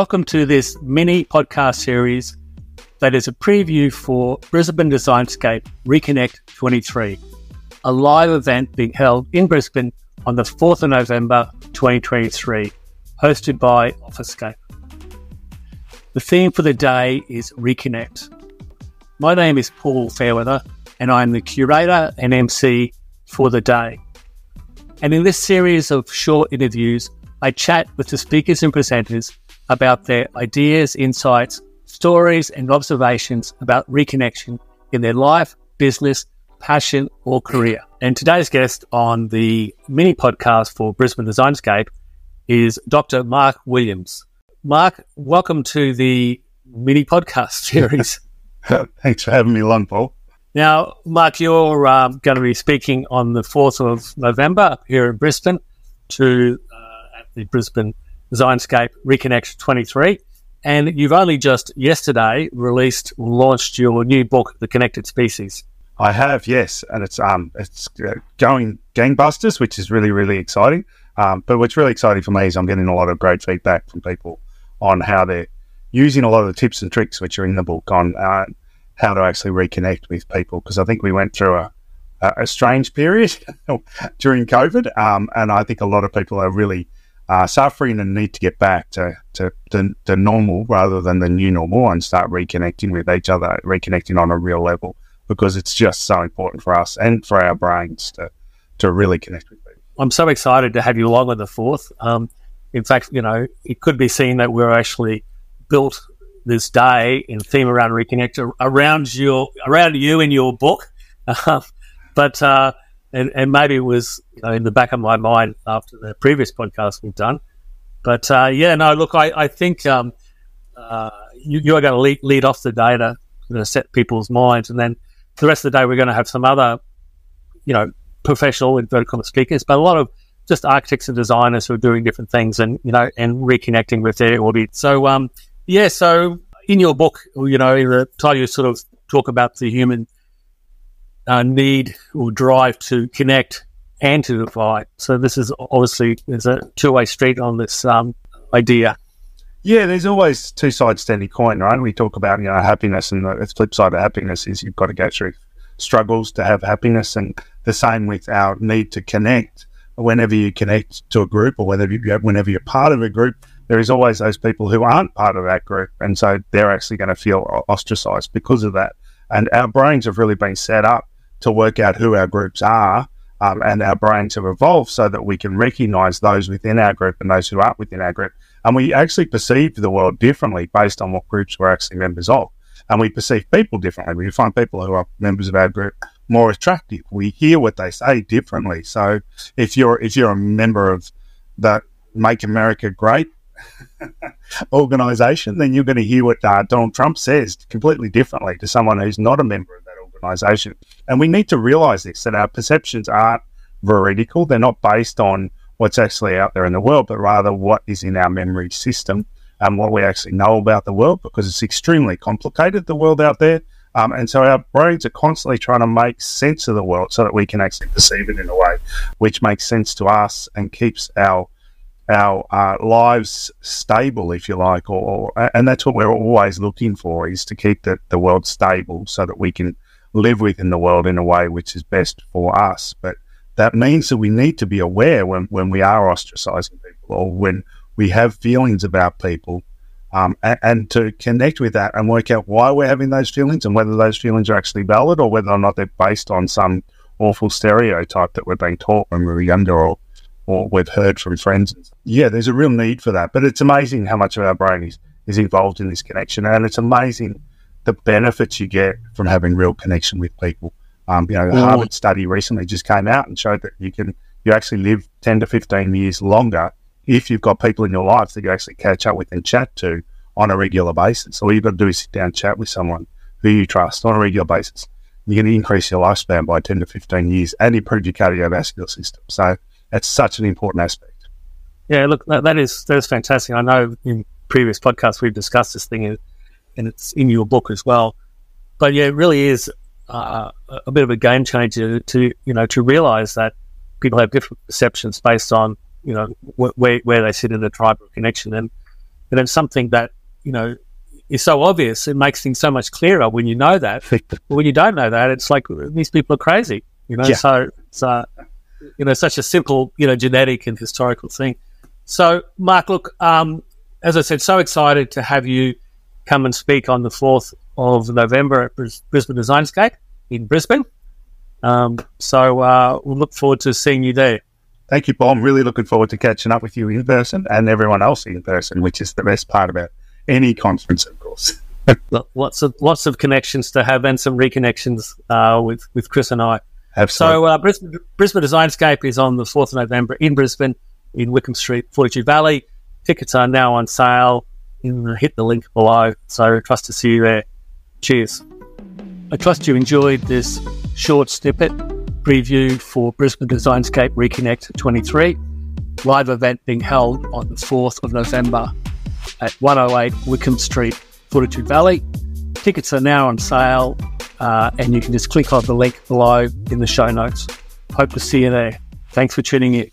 Welcome to this mini podcast series that is a preview for Brisbane Designscape Reconnect 23, a live event being held in Brisbane on the 4th of November 2023, hosted by Officescape. The theme for the day is Reconnect. My name is Paul Fairweather, and I'm the curator and MC for the day. And in this series of short interviews, I chat with the speakers and presenters about their ideas, insights, stories, and observations about reconnection in their life, business, passion, or career. And today's guest on the mini podcast for Brisbane Designscape is Dr. Mark Williams. Mark, welcome to the mini podcast series. Thanks for having me along, Paul. Now, Mark, you're um, going to be speaking on the 4th of November here in Brisbane to the Brisbane Designscape Reconnect 23. And you've only just yesterday released, launched your new book, The Connected Species. I have, yes, and it's um it's uh, going gangbusters, which is really really exciting. Um, but what's really exciting for me is I'm getting a lot of great feedback from people on how they're using a lot of the tips and tricks which are in the book on uh, how to actually reconnect with people because I think we went through a a strange period during COVID, um, and I think a lot of people are really uh, suffering and need to get back to, to, to, normal rather than the new normal and start reconnecting with each other, reconnecting on a real level because it's just so important for us and for our brains to, to really connect with people. I'm so excited to have you along on the fourth. Um, in fact, you know, it could be seen that we're actually built this day in theme around reconnect around your around you and your book. but uh, and, and maybe it was you know, in the back of my mind after the previous podcast we've done. But uh, yeah, no, look, I, I think um, uh, you, you, are going to lead, lead off the data, you know, set people's minds, and then the rest of the day we're going to have some other, you know, professional inverted commas speakers, but a lot of just architects and designers who are doing different things and you know and reconnecting with their audience. So um, yeah, so in your book, you know, in the title you sort of talk about the human uh, need or drive to connect and to divide. So this is obviously there's a two way street on this um, idea. Yeah, there's always two sides to any coin, right? We talk about you know happiness, and the flip side of happiness is you've got to go through struggles to have happiness, and the same with our need to connect. Whenever you connect to a group, or whether you whenever you're part of a group, there is always those people who aren't part of that group, and so they're actually going to feel ostracized because of that. And our brains have really been set up to work out who our groups are. Um, and our brains have evolved so that we can recognize those within our group and those who aren't within our group. And we actually perceive the world differently based on what groups we're actually members of. And we perceive people differently. We find people who are members of our group more attractive. We hear what they say differently. So if you're if you're a member of the Make America Great organization, then you're going to hear what uh, Donald Trump says completely differently to someone who's not a member organisation. And we need to realise this that our perceptions aren't veridical, they're not based on what's actually out there in the world, but rather what is in our memory system and what we actually know about the world because it's extremely complicated, the world out there. Um, and so our brains are constantly trying to make sense of the world so that we can actually perceive it in a way which makes sense to us and keeps our our uh, lives stable, if you like, or, or, and that's what we're always looking for is to keep the, the world stable so that we can live within the world in a way which is best for us. But that means that we need to be aware when, when we are ostracizing people or when we have feelings about people um, and, and, to connect with that and work out why we're having those feelings and whether those feelings are actually valid or whether or not they're based on some awful stereotype that we're being taught when we were younger or, or we've heard from friends. Yeah, there's a real need for that. But it's amazing how much of our brain is, is involved in this connection. And it's amazing the benefits you get from having real connection with people. Um, you know, a Harvard study recently just came out and showed that you can you actually live ten to fifteen years longer if you've got people in your life that you actually catch up with and chat to on a regular basis. So all you've got to do is sit down and chat with someone who you trust on a regular basis. You're going to increase your lifespan by ten to fifteen years and improve your cardiovascular system. So that's such an important aspect. Yeah, look, that, that is that is fantastic. I know in previous podcasts we've discussed this thing and it's in your book as well. But yeah, it really is uh, a bit of a game changer to you know to realize that people have different perceptions based on you know wh- where where they sit in the tribal connection, and but it's something that you know is so obvious. It makes things so much clearer when you know that. But when you don't know that, it's like these people are crazy. You know, yeah. so it's uh, you know such a simple you know genetic and historical thing. So, Mark, look, um, as I said, so excited to have you come and speak on the 4th of November at Brisbane Designscape in Brisbane. Um, so uh, we'll look forward to seeing you there. Thank you, Paul. I'm really looking forward to catching up with you in person and everyone else in person, which is the best part about any conference, of course. lots of lots of connections to have and some reconnections uh, with with Chris and I. Absolutely. So uh, Brisbane, Brisbane Designscape is on the 4th of November in Brisbane in Wickham Street, Fortitude Valley. Tickets are now on sale. Hit the link below. So I trust to see you there. Cheers. I trust you enjoyed this short snippet preview for Brisbane Designscape Reconnect 23, live event being held on the 4th of November at 108 Wickham Street, Fortitude Valley. Tickets are now on sale, uh, and you can just click on the link below in the show notes. Hope to see you there. Thanks for tuning in.